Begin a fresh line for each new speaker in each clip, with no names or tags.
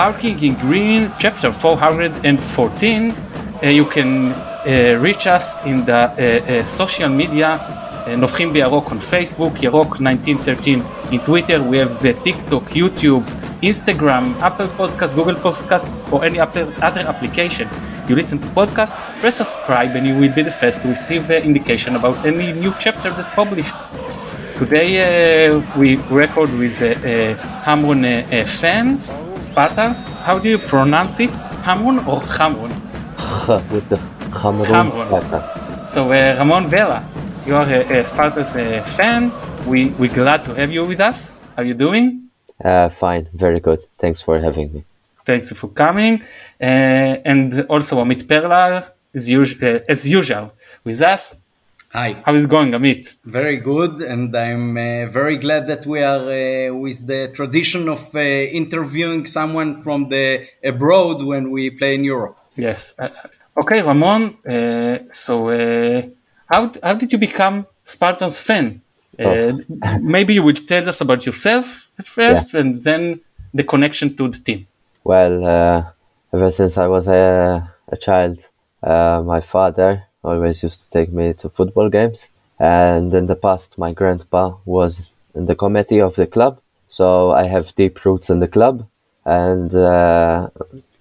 Sparking in Green, chapter 414. Uh, you can uh, reach us in the uh, uh, social media, uh, נובחים בירוק on Facebook, ירוק 1913 in Twitter, we have uh, TikTok, YouTube, Instagram, Apple Podcast, Google Podcast, or any other other application. You listen to podcast, press subscribe, and you will be the first to receive uh, indication about any new chapter that's published. Today uh, we record with uh, uh, Hamrun uh, uh, fan, Spartans. How do you pronounce it? Hamrun or Hamrun?
with the Hamrun
Hamrun. So uh, Ramon Vella, you are a, a Spartans uh, fan. We we glad to have you with us. How are you doing?
Uh, fine, very good. Thanks for having me.
Thanks for coming. Uh, and also Amit Perla, as, as usual, with us.
Hi.
How is it going, Amit?
Very good, and I'm uh, very glad that we are uh, with the tradition of uh, interviewing someone from the abroad when we play in Europe.
Yes. Uh, okay, Ramon. Uh, so, uh, how how did you become Spartans fan? Uh, maybe you will tell us about yourself at first, and then the connection to the team.
Well, uh, ever since I was a, a child, uh, my father always used to take me to football games. And in the past, my grandpa was in the committee of the club. So I have deep roots in the club. And uh,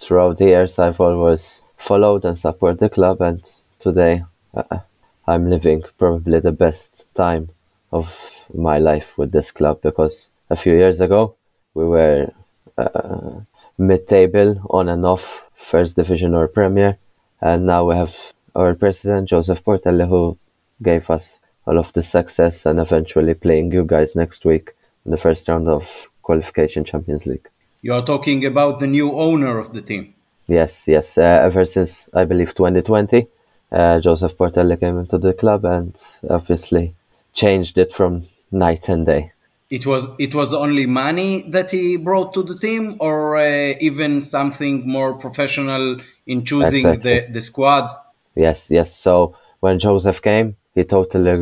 throughout the years, I've always followed and supported the club. And today, uh, I'm living probably the best time of my life with this club because a few years ago, we were uh, mid-table on and off first division or premier and now we have our president joseph portelli who gave us all of the success and eventually playing you guys next week in the first round of qualification champions league
You are talking about the new owner of the team.
yes yes uh, ever since i believe 2020 uh, joseph portelli came into the club and obviously changed it from night and day
It was it was only money that he brought to the team, or uh, even something more professional in choosing
Exactly.
the, the squad.
Yes, yes. So when Joseph came, he totally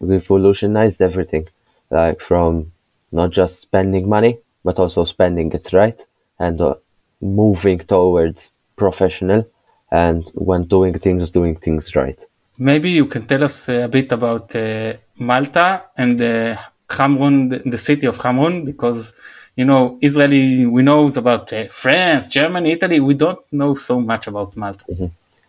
revolutionized everything, like from not just spending money, but also spending it right and uh, moving towards professional and when doing things, doing things right.
Maybe you can tell us a bit about uh, Malta and uh, Hamrun, the, the city of Hamrun, because you know Israeli we know about uh, France, Germany, Italy. We don't know so much about Malta.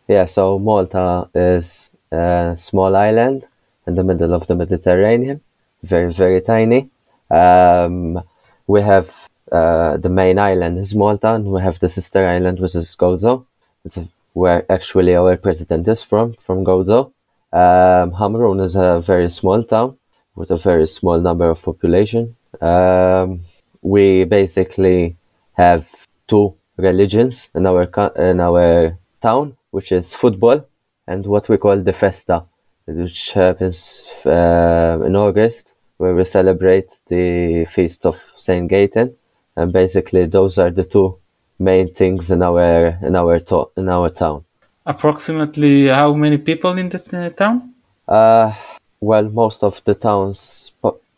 Yeah, so Malta is a small island in the middle of the Mediterranean, very, very tiny. Um, we have uh, the main island is Malta, and we have the sister island, which is Gozo. It's a, where actually our president is from, from Gozo. Um, is a very small town with a very small number of population. Um, we basically have two religions in our in our town, which is football and what we call the festa, which happens uh, in August, where we celebrate the feast of Saint Gaten, and basically those are the two main things in our in our to- in our town.
Approximately how many people in the uh, town?
Uh, well, most of the town's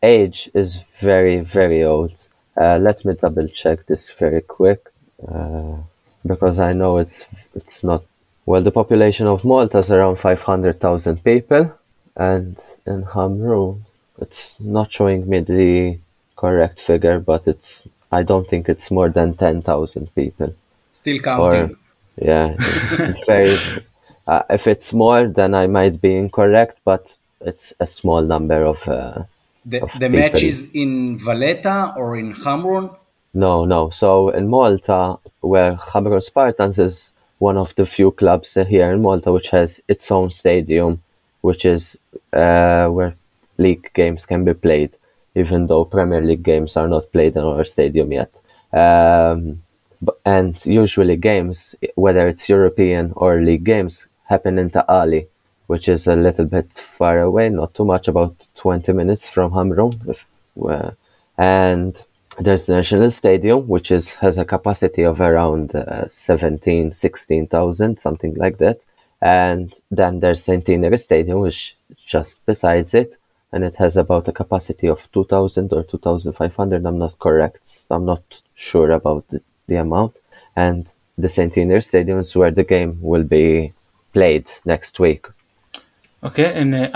age is very, very old. Uh, let me double check this very quick, uh, because I know it's it's not. Well, the population of Malta is around five hundred thousand people, and in Hamrun, it's not showing me the correct figure, but it's. I don't think it's more than ten thousand people.
Still counting.
Or yeah, very. Uh, if it's more, then I might be incorrect, but it's a small number of.
The the
people.
match is in Valletta or in Hamrun.
No, no. So in Malta, where Hamrun Spartans is one of the few clubs here in Malta which has its own stadium, which is uh, where league games can be played, even though Premier League games are not played in our stadium yet. Um, and usually games, whether it's European or league games, happen in Ta' Qali, which is a little bit far away, not too much, about 20 minutes from Hamrun. Uh, and there's the National Stadium, which is has a capacity of around uh, 17, 16,000, something like that. And then there's Centenary Stadium, which just besides it. and it has about a capacity of 2,000 or 2,500. I'm not correct. I'm not sure about the, the amount. And the Centenary Stadium is where the game will be played next week.
Okay, and uh,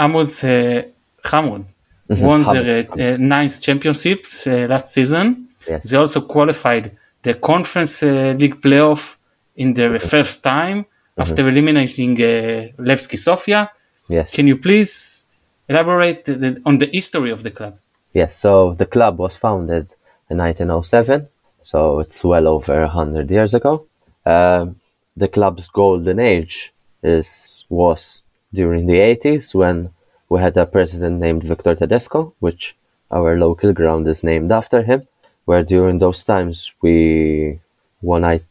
won their uh, ninth championship uh, last season.
Yes.
They also qualified the Conference uh, League playoff in their first time after eliminating uh, Levski Sofia.
Yes.
Can you please elaborate the, the- on the history of the club?
Yes, so the club was founded in 1907, so it's well over 100 years ago. Um, the club's golden age is was during the 80s when we had a president named Victor Tedesco, which our local ground is named after him, where during those times we won, I,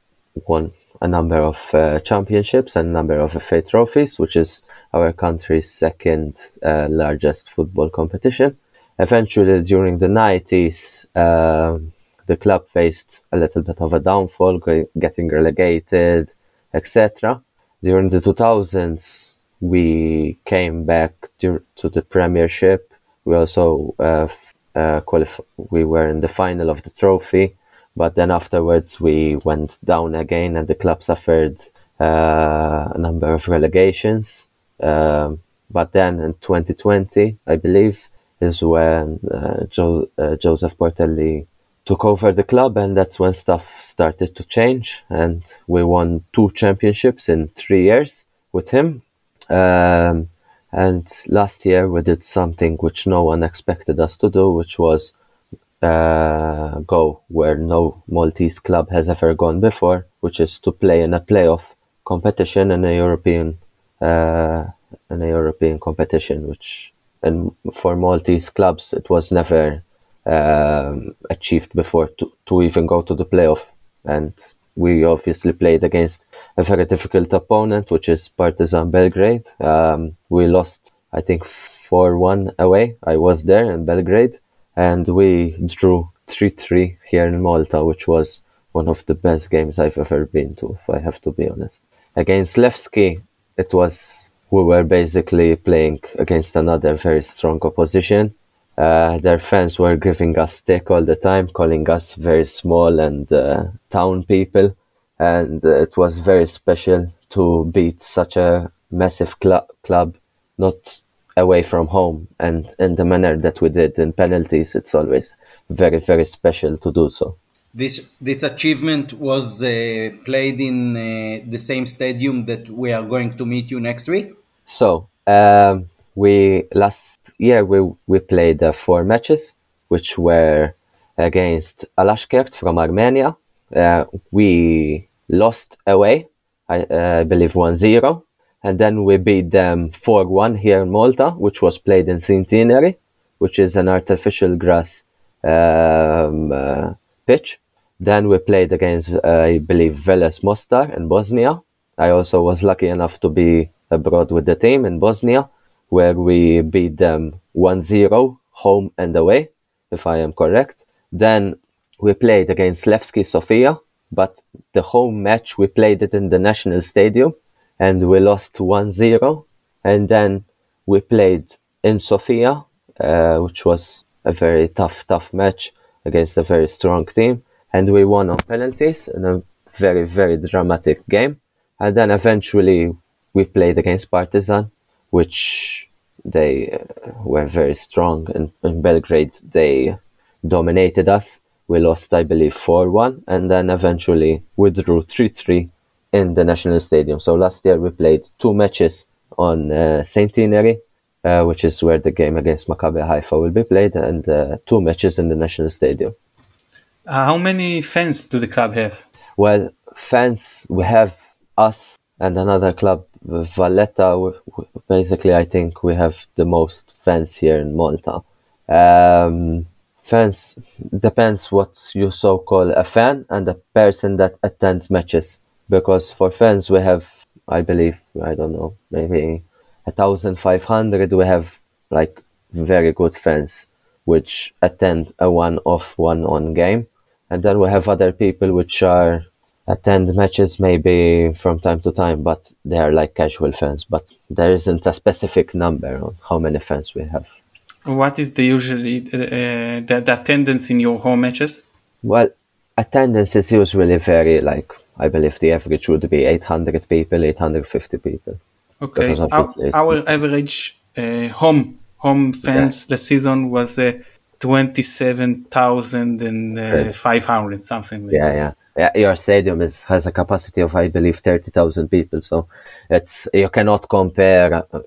won a number of uh, championships and a number of FA trophies, which is our country's second uh, largest football competition. Eventually, during the 90s, um, the club faced a little bit of a downfall, getting relegated, etc. During the 2000s, we came back to, to the Premiership. We also uh, uh, qualif- we were in the final of the trophy, but then afterwards we went down again, and the club suffered uh, a number of relegations. Um, but then in 2020, I believe, is when uh, jo- uh, Joseph Portelli took over the club, and that's when stuff started to change. And we won two championships in three years with him. Um, and last year we did something which no one expected us to do, which was uh, go where no Maltese club has ever gone before, which is to play in a playoff competition in a European uh, in a European competition, which and for Maltese clubs it was never um, achieved before to, to even go to the playoff. And we obviously played against a very difficult opponent, which is Partizan Belgrade. Um, we lost, I think, 4 1 away. I was there in Belgrade, and we drew 3 3 here in Malta, which was one of the best games I've ever been to, if I have to be honest. Against Levski, it was we were basically playing against another very strong opposition. Uh, their fans were giving us stick all the time, calling us very small and uh, town people, and uh, it was very special to beat such a massive cl- club, not away from home, and in the manner that we did in penalties. It's always very very special to do so.
This this achievement was uh, played in uh, the same stadium that we are going to meet you next week.
So um, we last year we we played uh, four matches, which were against Alashkert from Armenia. Uh, we lost away, I uh, believe 1-0, and then we beat them 4-1 here in Malta, which was played in Centenary, which is an artificial grass um, uh, pitch. Then we played against, uh, I believe, Veles Mostar in Bosnia. I also was lucky enough to be abroad with the team in Bosnia, where we beat them 1-0 home and away, if I am correct. Then we played against Levski Sofia, but the home match we played it in the national stadium and we lost 1-0. And then we played in Sofia, uh, which was a very tough, tough match against a very strong team. And we won on penalties in a very, very dramatic game. And then eventually we played against Partizan, which they uh, were very strong. And in Belgrade, they dominated us. We lost, I believe, 4 1. And then eventually withdrew 3 3 in the National Stadium. So last year we played two matches on uh, Centenary, uh, which is where the game against Maccabi Haifa will be played, and uh, two matches in the National Stadium.
Uh, how many fans do the club have?
Well, fans, we have us and another club, Valletta. Basically, I think we have the most fans here in Malta. Um, fans depends what you so call a fan and a person that attends matches. Because for fans, we have, I believe, I don't know, maybe a thousand five hundred. We have like very good fans which attend a one-off, one-on game, and then we have other people which are attend matches maybe from time to time, but they are like casual fans. But there isn't a specific number on how many fans we have.
What is the usually uh, the, the attendance in your home matches?
Well, attendance is usually very like I believe the average would be 800 people, 850 people.
Okay, our, our average uh, home home fans the season was uh, twenty seven thousand and uh, five hundred something like
Yeah,
this.
yeah, yeah. Your stadium is has a capacity of I believe 30,000 people, so it's you cannot compare uh,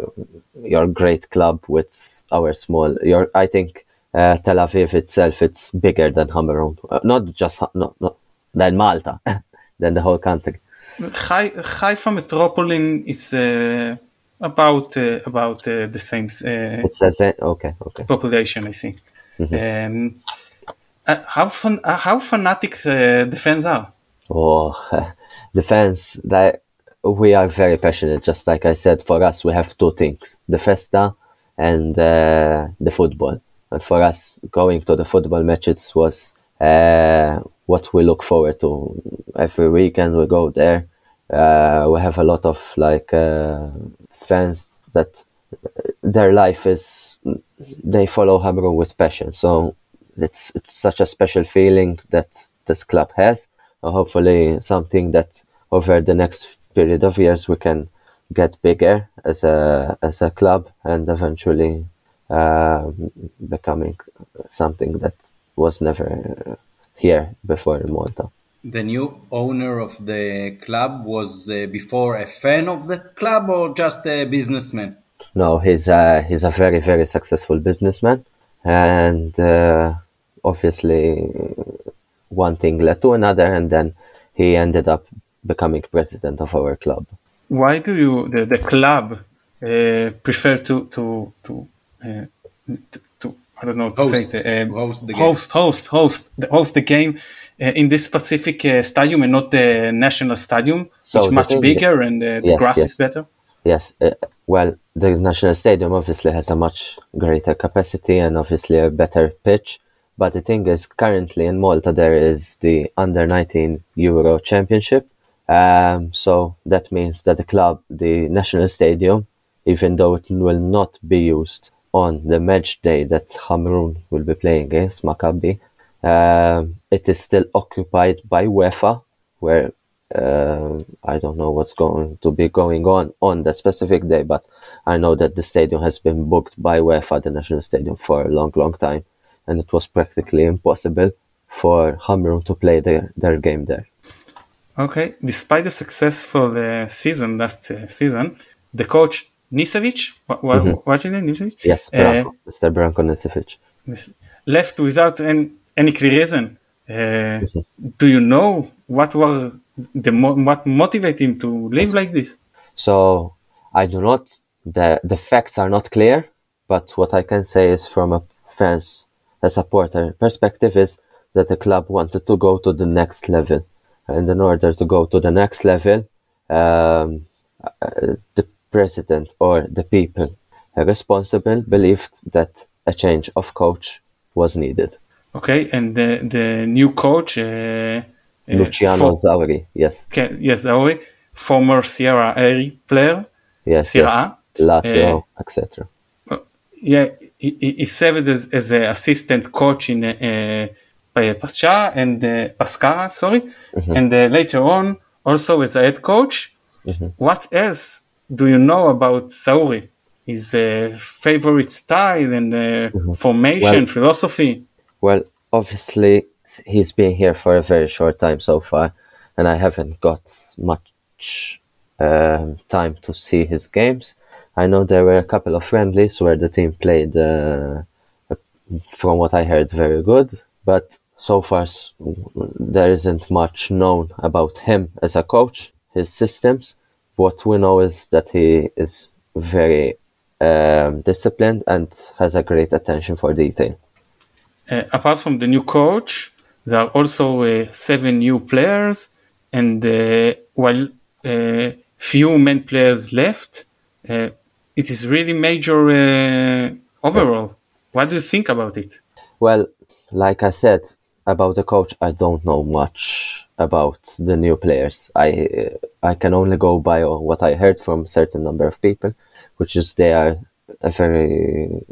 your great club with our small. Your I think uh, Tel Aviv itself it's bigger than Hamrun, uh, not just not, not than Malta, than the whole country.
Hai- Haifa Metropolitan is uh, about uh, about uh, the same uh,
It's the same. Okay, okay.
population, I think.
Mm-hmm.
Um, uh, how fun, uh, how fanatic uh, the fans are?
Oh, the fans that we are very passionate. Just like I said, for us we have two things: the festa and uh, the football. And for us, going to the football matches was uh, what we look forward to. Every weekend we go there. Uh, we have a lot of like uh, fans that their life is they follow Hamrun with passion. So it's it's such a special feeling that this club has. Uh, hopefully, something that over the next period of years we can get bigger as a as a club and eventually uh, becoming something that was never here before in Malta.
The new owner of the club was uh, before a fan of the club or just a businessman?
No, he's a he's a very very successful businessman, and uh, obviously one thing led to another, and then he ended up becoming president of our club.
Why do you the, the club uh, prefer to to to, uh, to to I don't know to
Host.
say it, um,
Host the game.
host host host the, host the game uh, in this specific uh, stadium and not the national stadium,
So
which is much
thing-
bigger and uh, the
Yes,
grass
yes.
is better.
Yes, uh, well, the national stadium obviously has a much greater capacity and obviously a better pitch. But the thing is, currently in Malta there is the under 19 Euro Championship. Um, so that means that the club, the national stadium, even though it will not be used on the match day that Hamrun will be playing against Maccabi, um, it is still occupied by UEFA, where uh, I don't know what's going to be going on on that specific day, but I know that the stadium has been booked by UEFA, the national stadium, for a long, long time, and it was practically impossible for Hamrun to play their, their game there.
Okay, despite the successful uh, season last uh, season, the coach Nisevic, what, what,
Mm-hmm.
what's his name? Nisevic?
Yes,
Uh,
Branko, Mr. Branko Nisevic.
left without any, any clear reason. Uh,
Mm-hmm.
do you know what were the mo- what motivated him to live like this?
So I do not. the The facts are not clear, but what I can say is from a fans, a supporter perspective, is that the club wanted to go to the next level, and in order to go to the next level, um, uh, the president or the people responsible believed that a change of coach was needed.
Okay, and the the new coach, uh,
Luciano
for-
Zauri, yes,
okay, yes, Zauri, former Serie A player,
yes,
Sierra
yes. Lazio, etc.
yeah, he, he served as, as an assistant coach in uh, Pascha and uh, Pescara, sorry, and uh, later on also as a head coach. What else do you know about Zauri? His uh, favorite style and uh, formation,
Well-
philosophy.
Well, obviously, he's been here for a very short time so far, and I haven't got much um, time to see his games. I know there were a couple of friendlies where the team played, uh, from what I heard, very good, but so far there isn't much known about him as a coach, his systems. What we know is that he is very um, disciplined and has a great attention for detail.
Uh, apart from the new coach, there are also uh, seven new players, and uh, while uh, few main players left, it is really major overall. What do you think about it?
Well, like I said about the coach, I don't know much about the new players. I I can only go by what I heard from certain number of people, which is they are a very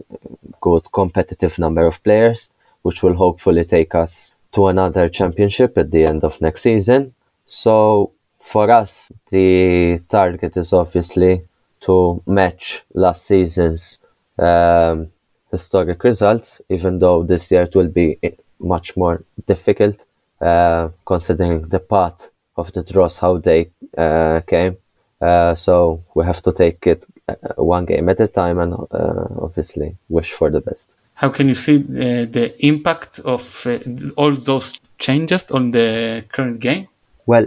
good competitive number of players, which will hopefully take us to another championship at the end of next season. So for us, the target is obviously to match last season's um, historic results, even though this year it will be much more difficult uh, considering the path of the draws, how they uh, came. Uh, so we have to take it uh, one game at a time and uh, obviously wish for the best.
How can you see uh, the impact of all those changes on the current game?
Well,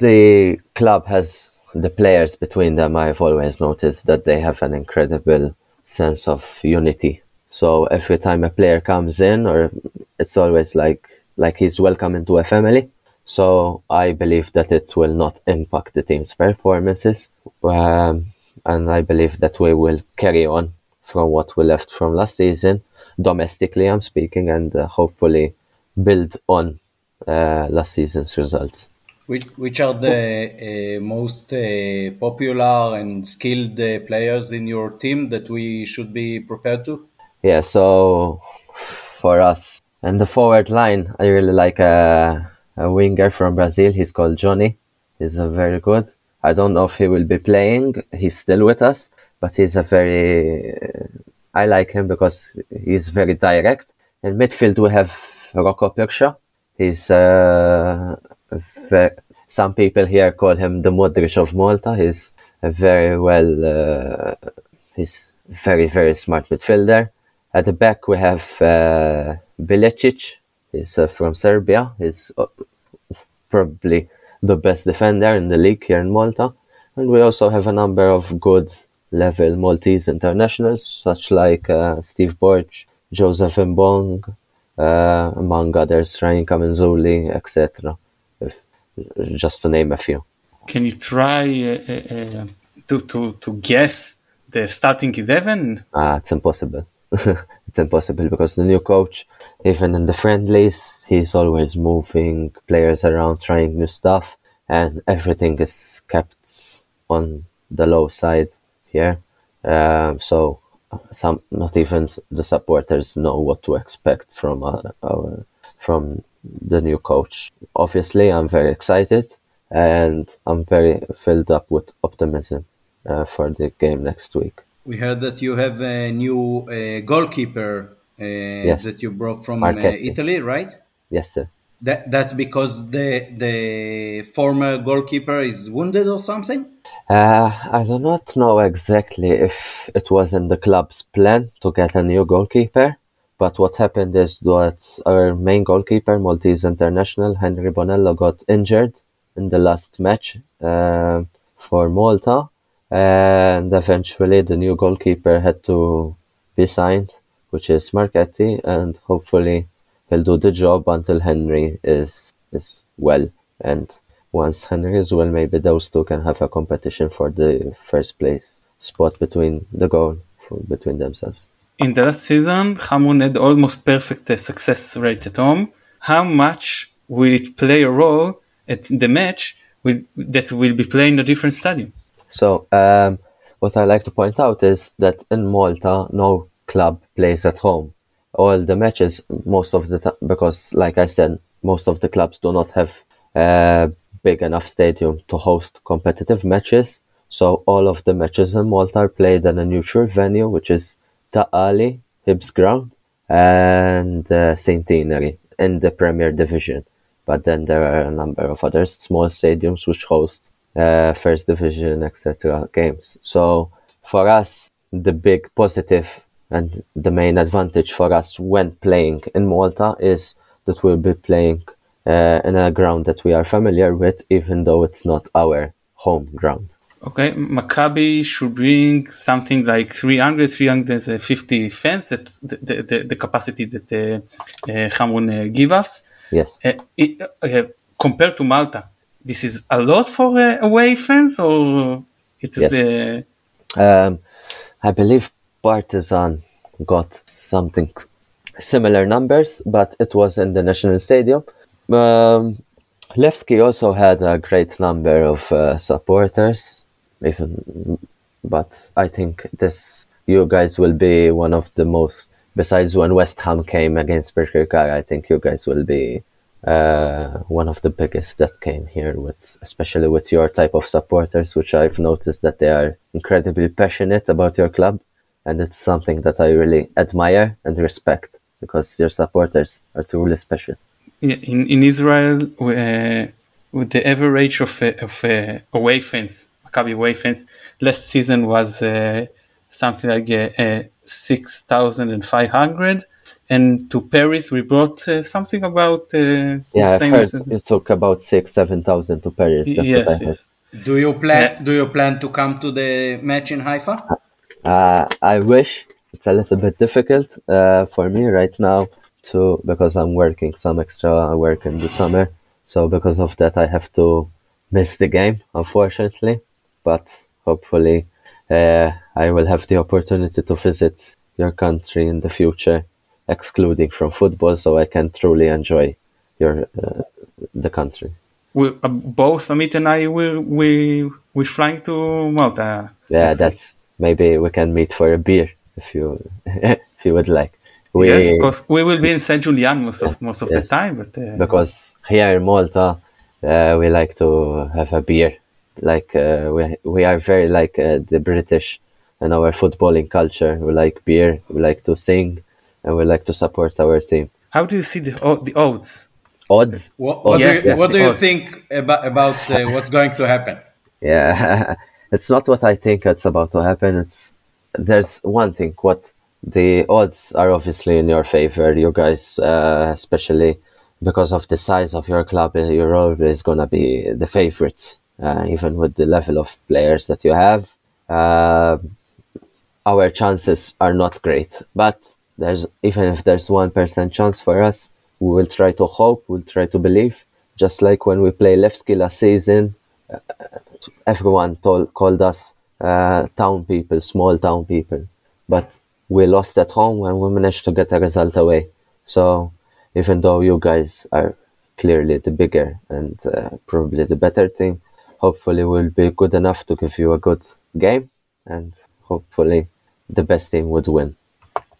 the club has the players between them. I've always noticed that they have an incredible sense of unity. So every time a player comes in, or it's always like like he's welcome into a family. So I believe that it will not impact the team's performances, um, and I believe that we will carry on from what we left from last season, domestically. I'm speaking, and uh, hopefully build on uh, last season's results.
Which, which are the uh, most uh, popular and skilled uh, players in your team that we should be prepared to?
Yeah, so for us, and the forward line, I really like a, a winger from Brazil. He's called Johnny. He's a very good. I don't know if he will be playing. He's still with us, but he's a very. I like him because he's very direct. In midfield, we have Rocco Pircha. He's uh, some people here call him the Modric of Malta. He's a very well. Uh, he's very very smart midfielder. At the back, we have uh, Bilecic. He's uh, from Serbia. He's uh, probably the best defender in the league here in Malta. And we also have a number of good level Maltese internationals, such like uh, Steve Borg, Joseph Mbong, uh, among others, Ryan Camenzuli, etc. Just to name a few.
Can you try uh, to, to, to guess the starting 11?
Ah, it's impossible. it's impossible because the new coach, even in the friendlies, he's always moving players around, trying new stuff, and everything is kept on the low side here. Um, so some, not even the supporters know what to expect from our, our from the new coach. Obviously, I'm very excited and I'm very filled up with optimism uh, for the game next week.
We heard that you have a new uh, goalkeeper uh, yes. that you brought from uh, Italy, right?
Yes, sir.
That that's because the the former goalkeeper is wounded or something.
Uh, I do not know exactly if it was in the club's plan to get a new goalkeeper, but what happened is that our main goalkeeper, Maltese international Henry Bonello, got injured in the last match uh, for Malta, and eventually the new goalkeeper had to be signed, which is Marchetti, and hopefully he'll do the job until Henry is is well. And once Henry is well, maybe those two can have a competition for the first place spot between the goal for, between themselves.
In the last season, Hamrun had almost perfect success rate at home. How much will it play a role at the match with, that will be playing a different stadium?
So, um, what I like to point out is that in Malta, no club plays at home. All the matches, most of the time, because like I said, most of the clubs do not have a big enough stadium to host competitive matches. So all of the matches in Malta are played in a neutral venue, which is Ta' Qali, Hibs Ground, and uh. Tineri in the Premier Division. But then there are a number of other small stadiums which host uh, first division, etc. games. So for us, the big positive and the main advantage for us when playing in Malta is that we'll be playing uh, in a ground that we are familiar with, even though it's not our home ground.
Okay, Maccabi should bring something like 300, 350 fans. That's the, the, the capacity that uh, uh, Hamrun uh, give us.
Yes.
Uh, it, uh, compared to Malta, this is a lot for uh, away fans or it's yes. the
um, i believe partizan got something similar numbers but it was in the national stadium. Um, levski also had a great number of uh, supporters even but i think this you guys will be one of the most besides when West Ham came against Birkirkara, I think you guys will be uh, one of the biggest that came here with, especially with your type of supporters, which I've noticed that they are incredibly passionate about your club, and it's something that I really admire and respect because your supporters are truly special.
In in Israel, uh, with the average of uh, of uh, away fans, Maccabi away fans, last season was uh, something like uh, uh, six thousand and five hundred and to Paris we brought uh, something about uh,
yeah, I've heard you talk about six, seven thousand to Paris.
That's yes, yes.
Do you plan? Do you plan to come to the match in Haifa?
Uh, I wish it's a little bit difficult uh, for me right now to because I'm working some extra work in the summer. So because of that, I have to miss the game, unfortunately. But hopefully, uh, I will have the opportunity to visit your country in the future excluding from football, so I can truly enjoy your uh, the country.
We uh, both Amit and I we we we flying to Malta.
Yeah, that maybe we can meet for a beer if you if you would like.
We, yes, because we will be in Saint Julian most of most of yes. the time, but uh,
because here in Malta uh, we like to have a beer. Like uh, we we are very like uh, the British and our footballing culture. We like beer. We like to sing and we like to support our team.
How do you see the the odds?
Odds.
What, what yes, do you, yes, what do you think about about uh, what's going to happen?
Yeah, it's not what I think it's about to happen. It's there's one thing. What the odds are obviously in your favor. You guys, uh, especially because of the size of your club, uh, you're always gonna be the favorites, uh, even with the level of players that you have. Uh, our chances are not great, but there's even if there's one percent chance for us, we will try to hope, we'll try to believe. Just like when we play Levski last season, uh, everyone told, called us uh, town people, small town people, but we lost at home and we managed to get a result away. So even though you guys are clearly the bigger and uh, probably the better team, hopefully we'll be good enough to give you a good game and hopefully the best team would win.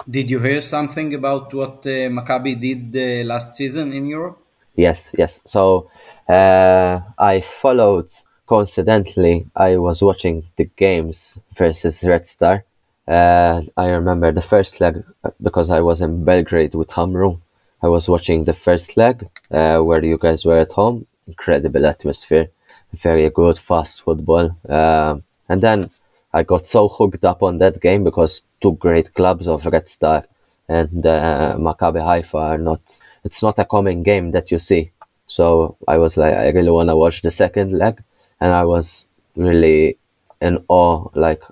Did you hear something about what uh, Maccabi did uh, last season in Europe?
Yes, yes. So uh, I followed coincidentally. I was watching the games versus Red Star. Uh, I remember the first leg uh, because I was in Belgrade with Hamrun. I was watching the first leg uh, where you guys were at home. Incredible atmosphere, very good, fast football. and then I got so hooked up on that game because two great clubs of Red Star and uh, Maccabi Haifa are not. It's not a common game that you see. So I was like, I really want to watch the second leg, and I was really in awe. Like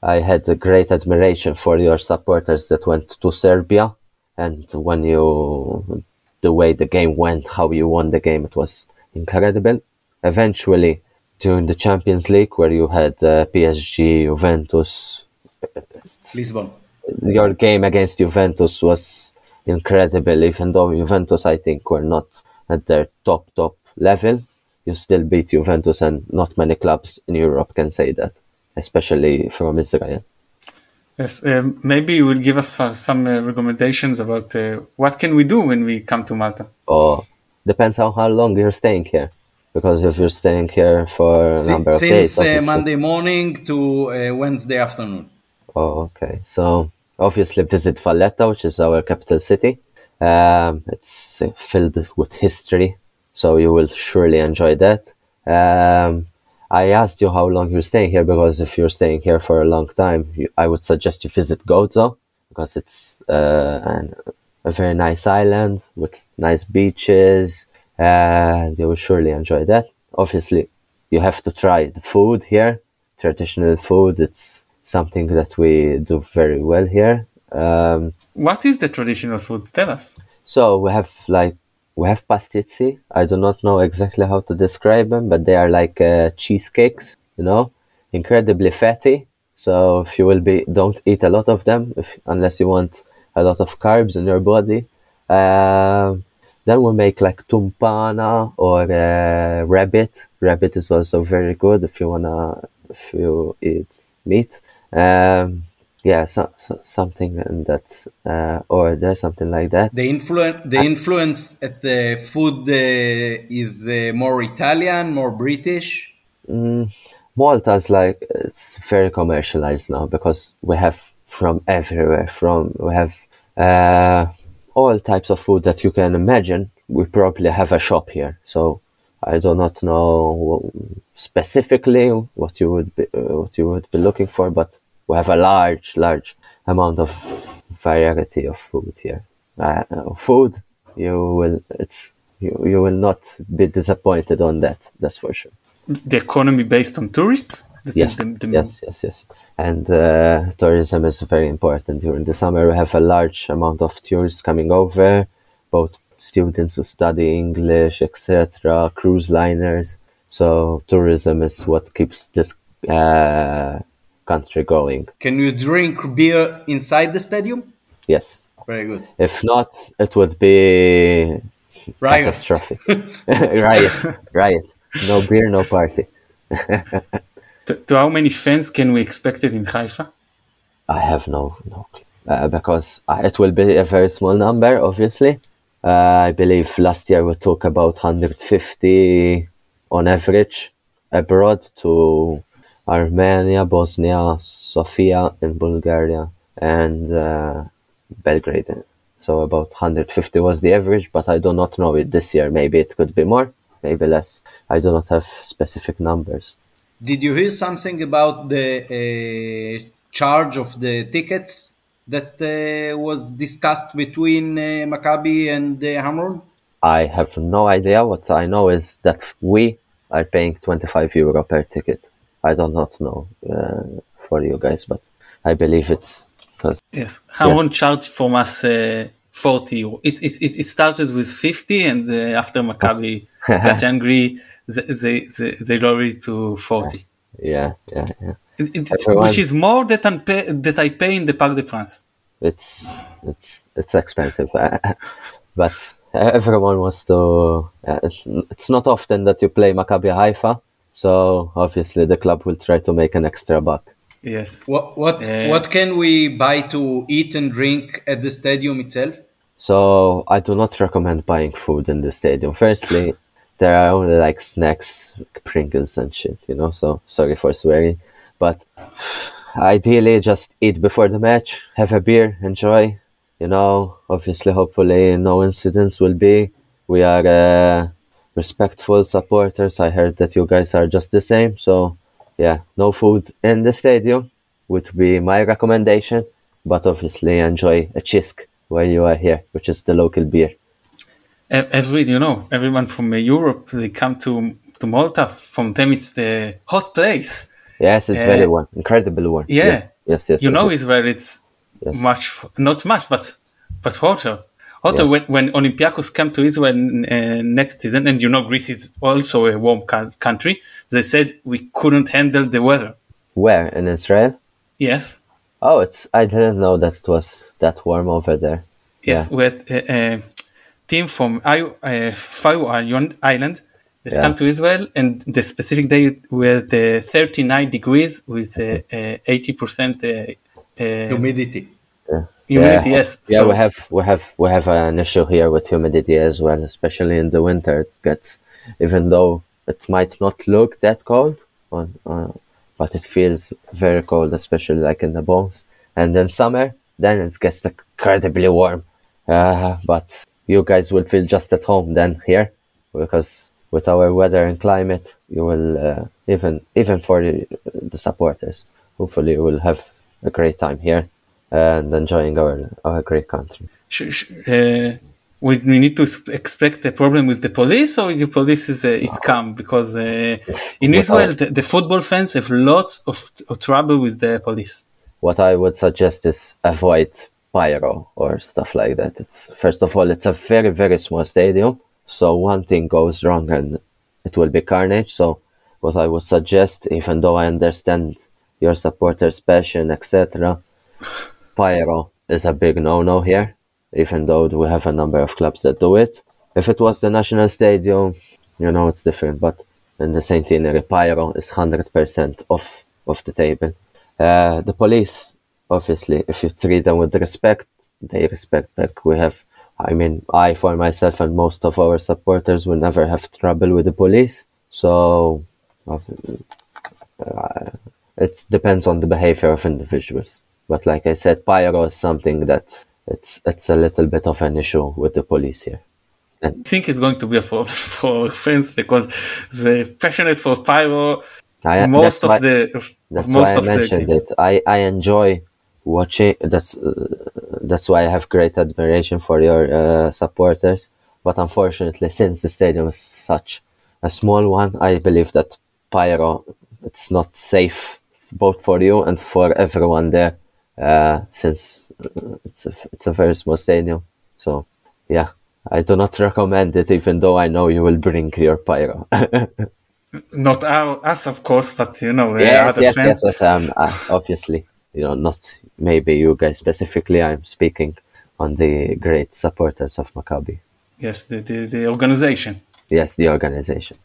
I had a great admiration for your supporters that went to Serbia, and when you, the way the game went, how you won the game, it was incredible. Eventually, during the Champions League where you had uh, PSG, Juventus.
Lisbon.
Your game against Juventus was incredible, even though Juventus, I think, were not at their top, top level. You still beat Juventus, and not many clubs in Europe can say that, especially from Israel.
Yes, um, maybe you will give us uh, some uh, recommendations about uh, what can we do when we come to Malta.
Oh, depends on how long you're staying here because if you're staying here for a
S-
number of
since
days,
uh, Monday morning to uh, Wednesday afternoon.
Oh, okay. So obviously visit Valletta, which is our capital city. Um, it's uh, filled with history, so you will surely enjoy that. Um, I asked you how long you're staying here because if you're staying here for a long time, you, I would suggest you visit Gozo because it's uh, an, a very nice island with nice beaches, and you will surely enjoy that. Obviously, you have to try the food here, traditional food. It's something that we do very well here. Um,
what is the traditional food? Tell us.
So we have like we have pastizzi. I do not know exactly how to describe them, but they are like uh, cheesecakes. You know, incredibly fatty. So if you will be, don't eat a lot of them if, unless you want a lot of carbs in your body. Uh, then we make like timpana or uh, rabbit. Rabbit is also very good if you wanna if you eat meat. Um, yeah, so, so, something in that uh, order, something like that.
The influence, the influence at the food uh, is uh, more Italian, more British.
Mm, Malta's like it's very commercialized now because we have from everywhere. From we have uh, all types of food that you can imagine. We probably have a shop here, so I do not know specifically what you would be, uh, what you would be looking for, but we have a large, large amount of variety of food here. Uh, food, you will it's you, you will not be disappointed on that. That's for sure.
The economy based on tourists. This
yes,
the, the
yes, yes, yes. And uh, tourism is very important during the summer. We have a large amount of tourists coming over, both students who study English, etc., cruise liners. So tourism is what keeps this uh, country going.
Can you drink beer inside the stadium?
Yes.
Very good.
If not, it would be
Riots.
catastrophic. riot, riot. No beer, no party.
to, to how many fans can we expect it in Haifa?
I have no no clue. Uh, because uh, it will be a very small number, obviously. Uh, I believe last year we took about 150 on average abroad to Armenia, Bosnia, Sofia in Bulgaria, and uh, Belgrade. So about 150 was the average, but I do not know it this year. Maybe it could be more, maybe less. I do not have specific numbers.
Did you hear something about the uh, charge of the tickets that uh, was discussed between uh, Maccabi and uh, Hamrun?
I have no idea. What I know is that we are paying 25 euro per ticket. I do not know uh, for you guys, but I believe it's
Yes, Hamrun charged from us uh, 40 euro. It, it, it, started with 50, and uh, after Maccabi got angry, they, they, they, lowered it to 40.
yeah, yeah, yeah.
It,
Everyone-
which is more that, I pay, that I pay in the Parc de France.
It's it's it's expensive, but everyone wants to. Uh, it's, it's not often that you play Maccabi Haifa, so obviously the club will try to make an extra buck.
Yes.
What what
Uh,
what can we buy to eat and drink at the stadium itself?
So I do not recommend buying food in the stadium. Firstly, there are only like snacks, Pringles and shit, you know. So sorry for swearing, but ideally just eat before the match, have a beer, enjoy. You know, obviously, hopefully, no incidents will be. We are uh, respectful supporters. I heard that you guys are just the same. So yeah, no food in the stadium would be my recommendation. But obviously, enjoy a Cisk while you are here, which is the local beer.
Every, you know, everyone from Europe, they come to, to Malta. From them, it's the hot place.
Yes, it's
Uh,
very warm, incredible warm.
yeah.
yes, yes. yes
you
yes,
know
yes.
Israel, it's
Yes.
much, not much, but but hotter. Hotter
Yes.
when, when Olympiacos come to Israel uh, next season, and you know Greece is also a warm co- country. They said we couldn't handle the weather.
Where in Israel?
Yes,
Oh, it's. I didn't know that it was that warm over there.
yes.
Yeah.
We had a, a team from I- uh, Faroe Island Island that
Yeah.
come to Israel, and the specific day was the 39 degrees with uh, uh, 80 percent uh, uh,
Humidity.
Yeah.
Yes,
Yeah,
So-
we have we have we have an issue here with humidity as well, especially in the winter. It gets, even though it might not look that cold, on, uh, but it feels very cold, especially like in the bones. And in summer, then it gets incredibly warm. Uh, but you guys will feel just at home then here, because with our weather and climate, you will uh, even even for the, the supporters. Hopefully, you will have a great time here and enjoying our our great country.
uh, we, we need to expect a problem with the police or the police is uh, is calm because uh, in
Without-
Israel the, the football fans have lots of, of trouble with the police.
What I would suggest is avoid pyro or stuff like that. It's first of all, it's a very very small stadium, so one thing goes wrong and it will be carnage. So, what I would suggest, even though I understand your supporters' passion, etc., pyro is a big no-no here. Even though we have a number of clubs that do it. If it was the national stadium, you know it's different. But in the centenary, pyro is hundred percent off of the table. Uh, the police obviously, if you treat them with respect, they respect back. We have, I mean, I for myself and most of our supporters will never have trouble with the police. So uh, it depends on the behavior of individuals. But like I said, pyro is something that it's it's a little bit of an issue with the police here.
I think it's going to be a problem for fans because the passionate for pyro.
I,
most of
why,
the
that's
most
why
of
I
the games.
it. I, I enjoy watching. That's uh, that's why I have great admiration for your uh, supporters. But unfortunately, since the stadium is such a small one, I believe that pyro it's not safe both for you and for everyone there. Uh, since uh, it's a it's a very small stadium, so yeah, I do not recommend it. Even though I know you will bring your pyro.
Not our, us, of course, but you know, uh,
yes,
other
yes,
fans.
yes, yes, um, uh, obviously, you know, not maybe you guys specifically. I'm speaking on the great supporters of Maccabi.
Yes, the, the, the organization.
Yes, the organization.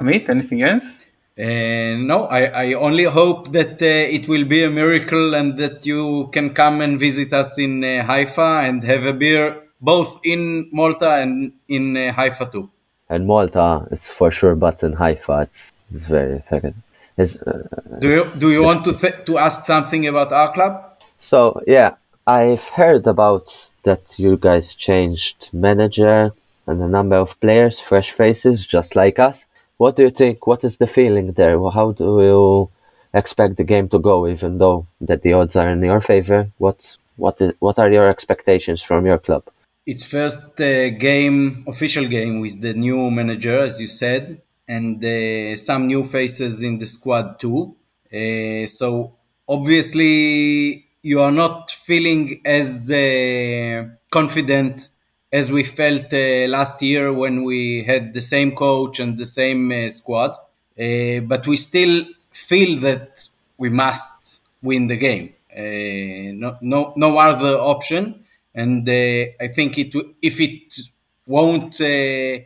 Amit, anything else?
Uh, no, I, I only hope that uh, it will be a miracle and that you can come and visit us in uh, Haifa and have a beer both in Malta and in uh, Haifa too.
And Malta, it's for sure, but in Haifa, it's it's very very. It's, uh,
Do you do you want to th- to ask something about our club?
so yeah, I've heard about that you guys changed manager and a number of players, fresh faces, just like us. What do you think? What is the feeling there? How do you expect the game to go? Even though that the odds are in your favor, what what is what are your expectations from your club?
It's first uh, game, official game with the new manager, as you said, and uh, some new faces in the squad too. Uh, so obviously, you are not feeling as uh, confident as we felt uh, last year when we had the same coach and the same uh, squad. Uh, but we still feel that we must win the game. Uh, no, no, no other option. And uh, I think it if it won't uh,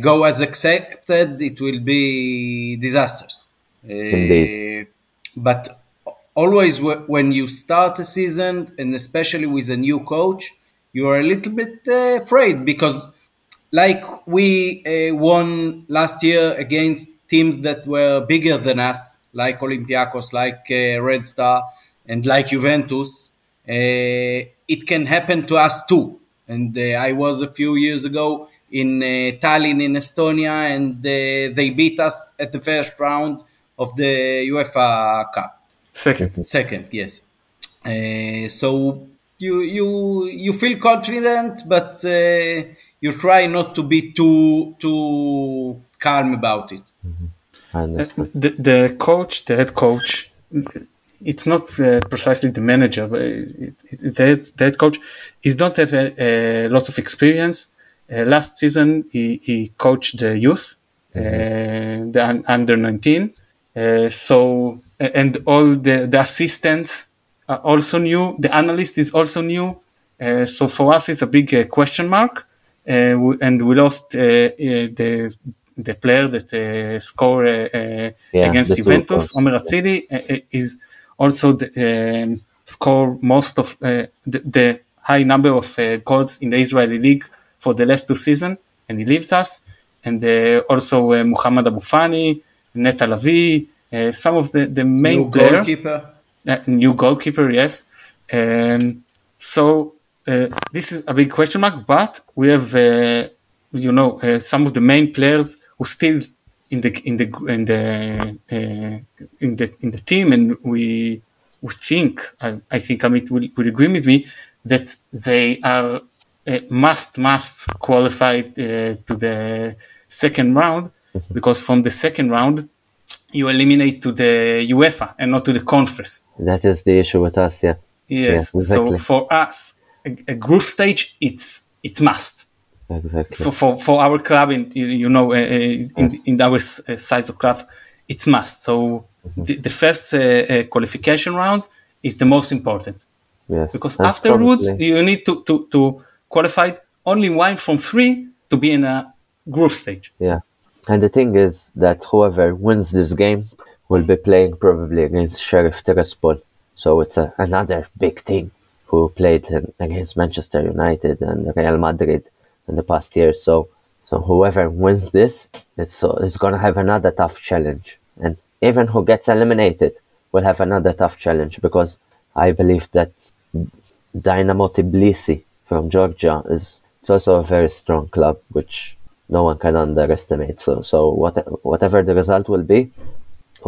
go as expected, it will be disastrous.
Indeed.
But always when you start a season, and especially with a new coach, you are a little bit uh, afraid because like we uh, won last year against teams that were bigger than us, like Olympiacos, like uh, Red Star, and like Juventus. Uh, it can happen to us too. And uh, I was a few years ago in uh, Tallinn in Estonia, and uh, they beat us at the first round of the UEFA Cup.
Second.
Second, yes. Uh, so you you you feel confident, but uh, you try not to be too too calm about it.
I
Uh. The, the coach, the head coach, it's not uh, precisely the manager, but it, it, the, head, the head coach is don't have a, a lots of experience. Uh, last season, he, he coached the youth, uh, the un- under 19. Uh, so, and all the, the assistants are also new. The analyst is also new. Uh, so for us, it's a big uh, question mark. Uh, we, and we lost uh, uh, the the player that uh, scored uh, uh,
Yeah,
against Juventus,
goals.
Omer Atzili, uh, uh, is also the, um, score most of uh, the, the high number of uh, goals in the Israeli league for the last two seasons, and he leaves us. And uh, also uh, Muhammad Abufani, Neta Lavi, uh, some of the, the main
New
players
goalkeeper.
Uh, new goalkeeper, yes. Um, so uh, this is a big question mark, but we have, uh, you know, uh, some of the main players who still in the in the in the uh, in the in the team, and we we think I, I think Amit will, will agree with me that they are must must qualify uh, to the second round because from the second round you eliminate to the UEFA and not to the conference.
That is the issue with us, yeah.
Yes.
Yeah, exactly.
So for us, a, a group stage, it's it's must
Exactly.
for for, for our club. In you, know, uh, in in our uh, size of club, it's must. So
Mm-hmm.
the, the first uh, uh, qualification round is the most important
yes.
because
And
afterwards
probably-
you need to to to qualify only one from three to be in a group stage.
Yeah. And the thing is that whoever wins this game will be playing probably against Sheriff Tiraspol. So it's a, another big team who played in, against Manchester United and Real Madrid in the past years. So, so whoever wins this, it's it's gonna have another tough challenge, and even who gets eliminated will have another tough challenge because I believe that Dynamo Tbilisi from Georgia is it's also a very strong club which no one can underestimate. So so what, whatever the result will be,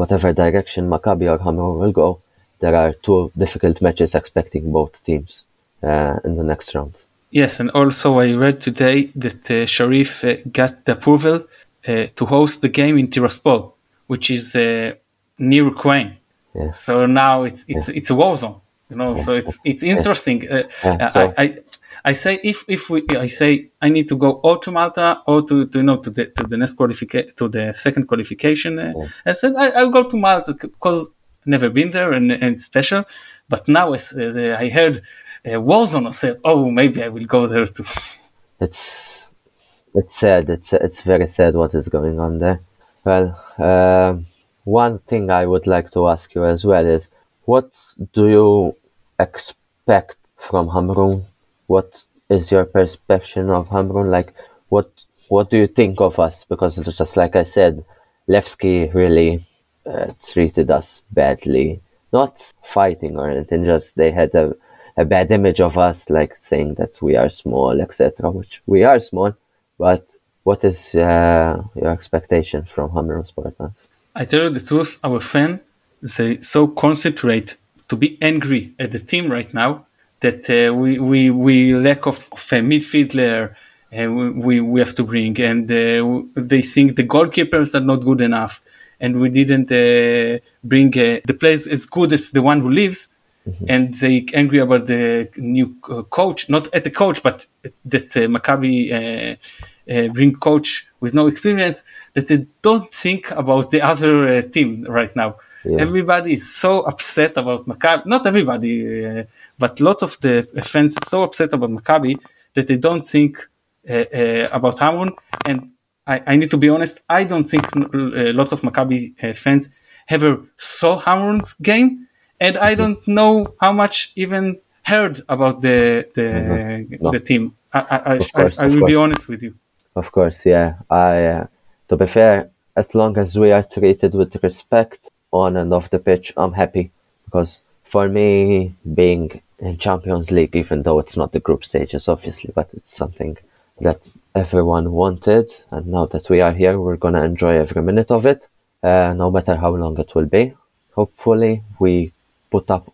whatever direction Maccabi or Hamrun will go, there are two difficult matches expecting both teams uh, in the next round.
Yes, and also I read today that uh, Sheriff uh, got the approval uh, to host the game in Tiraspol, which is uh, near Ukraine.
Yes.
So now it's it's it's a war zone, you know. So it's it's interesting. Uh,
Yeah, so-
I, I I say if if we I say I need to go or to Malta or to, to you know to the to the next qualification to the second qualification. Uh, I said I I'll go to Malta because never been there and and it's special. But now as, as uh, I heard uh, Warzone, I said oh maybe I will go there too.
it's it's sad. It's it's very sad what is going on there. Well, um, one thing I would like to ask you as well is, what do you expect from Hamrun? What is your perception of Hamrun? Like, what what do you think of us? Because just like I said, Levski really uh, treated us badly. Not fighting or anything, just they had a, a bad image of us, like saying that we are small, etc. Which we are small, but what is uh, your expectation from Hamrun Spartans?
I tell you the truth, our fan they so concentrate to be angry at the team right now that uh, we, we we lack of, of a midfielder and we, we, we have to bring. And uh, they think the goalkeepers are not good enough. And we didn't uh, bring uh, the players as good as the one who leaves and they angry about the new uh, coach not at the coach but that uh, Maccabi uh, uh, bring coach with no experience that they don't think about the other uh, team right now
Yeah.
everybody is so upset about Maccabi not everybody uh, but lots of the fans are so upset about Maccabi that they don't think uh, uh, about Hamrun and I, I need to be honest I don't think uh, lots of Maccabi uh, fans ever saw Hamrun's game and I don't know how much even heard about the the,
No.
the team. I I,
course,
I, I will be honest with you.
Of course, yeah. I, uh, to be fair, as long as we are treated with respect on and off the pitch, I'm happy. Because for me, being in Champions League, even though it's not the group stages, obviously, but it's something that everyone wanted, and now that we are here, we're gonna enjoy every minute of it, uh, no matter how long it will be. Hopefully, we put up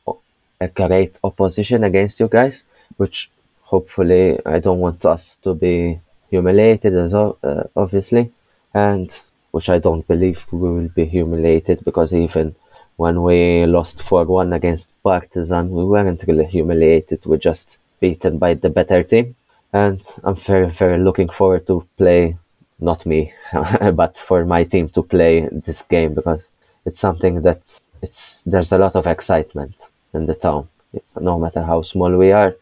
a great opposition against you guys, which hopefully I don't want us to be humiliated as uh, obviously, and which I don't believe we will be humiliated because even when we lost 4-1 against Partizan, we weren't really humiliated. We just beaten by the better team, and I'm very very looking forward to play. Not me, but for my team to play this game because it's something that it's there's a lot of excitement in the town. No matter how small we are,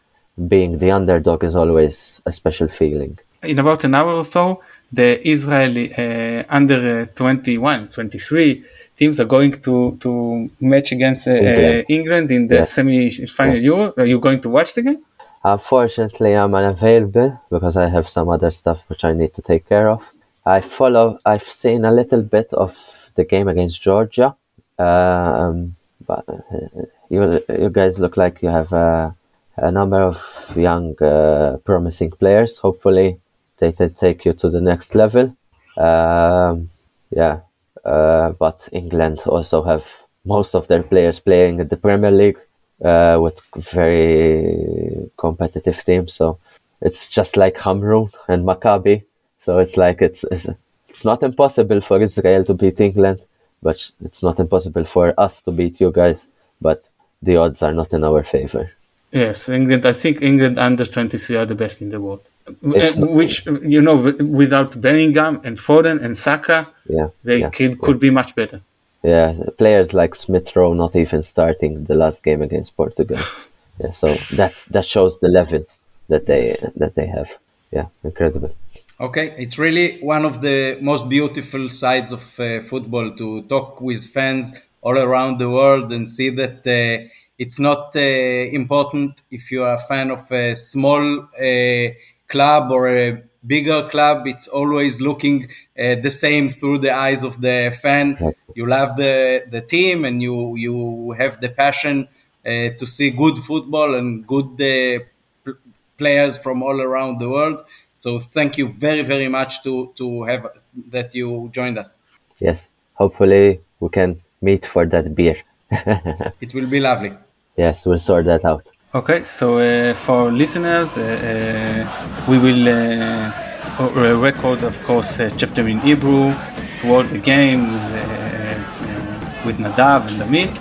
being the underdog is always a special feeling.
In about an hour or so, the Israeli uh, under uh, 21, 23 teams are going to to match against uh,
England.
uh, England in the
Yeah.
semi-final Euro. Are you going to watch the game?
Unfortunately, I'm unavailable because I have some other stuff which I need to take care of. I follow. I've seen a little bit of the game against Georgia, um, but uh, you you guys look like you have a, a number of young, uh, promising players. Hopefully, they can take you to the next level. Um, yeah, uh, but England also have most of their players playing in the Premier League uh, with very competitive teams. So it's just like Hamrun and Maccabi. So it's like it's, it's it's not impossible for Israel to beat England, but it's not impossible for us to beat you guys. But the odds are not in our favor.
Yes, England. I think England under 23 are the best in the world.
If
Uh, Which you know, without Bellingham and Foden and Saka,
Yeah,
they
yeah,
could, could be much better.
yeah. Players like Smith Rowe not even starting the last game against Portugal. yeah, so that that shows the level that they that they have. Yeah, incredible.
Okay, it's really one of the most beautiful sides of uh, football to talk with fans all around the world and see that uh, it's not uh, important if you are a fan of a small uh, club or a bigger club. It's always looking uh, the same through the eyes of the fan. You love the, the team and you, you have the passion uh, to see good football and good uh, pl- players from all around the world. So thank you very, very much to, to have that you joined us.
Yes, hopefully we can meet for that beer.
It will be lovely.
Yes, we'll sort that out.
Okay, so uh, for listeners, uh, uh, we will uh, uh, record, of course, uh, chapter in Hebrew toward the game with, uh, uh, with Nadav and Amit.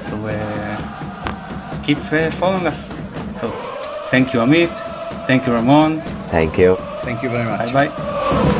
So uh, keep uh, following us. So thank you, Amit. Thank you, Ramon.
Thank you.
Thank you very much.
Bye bye.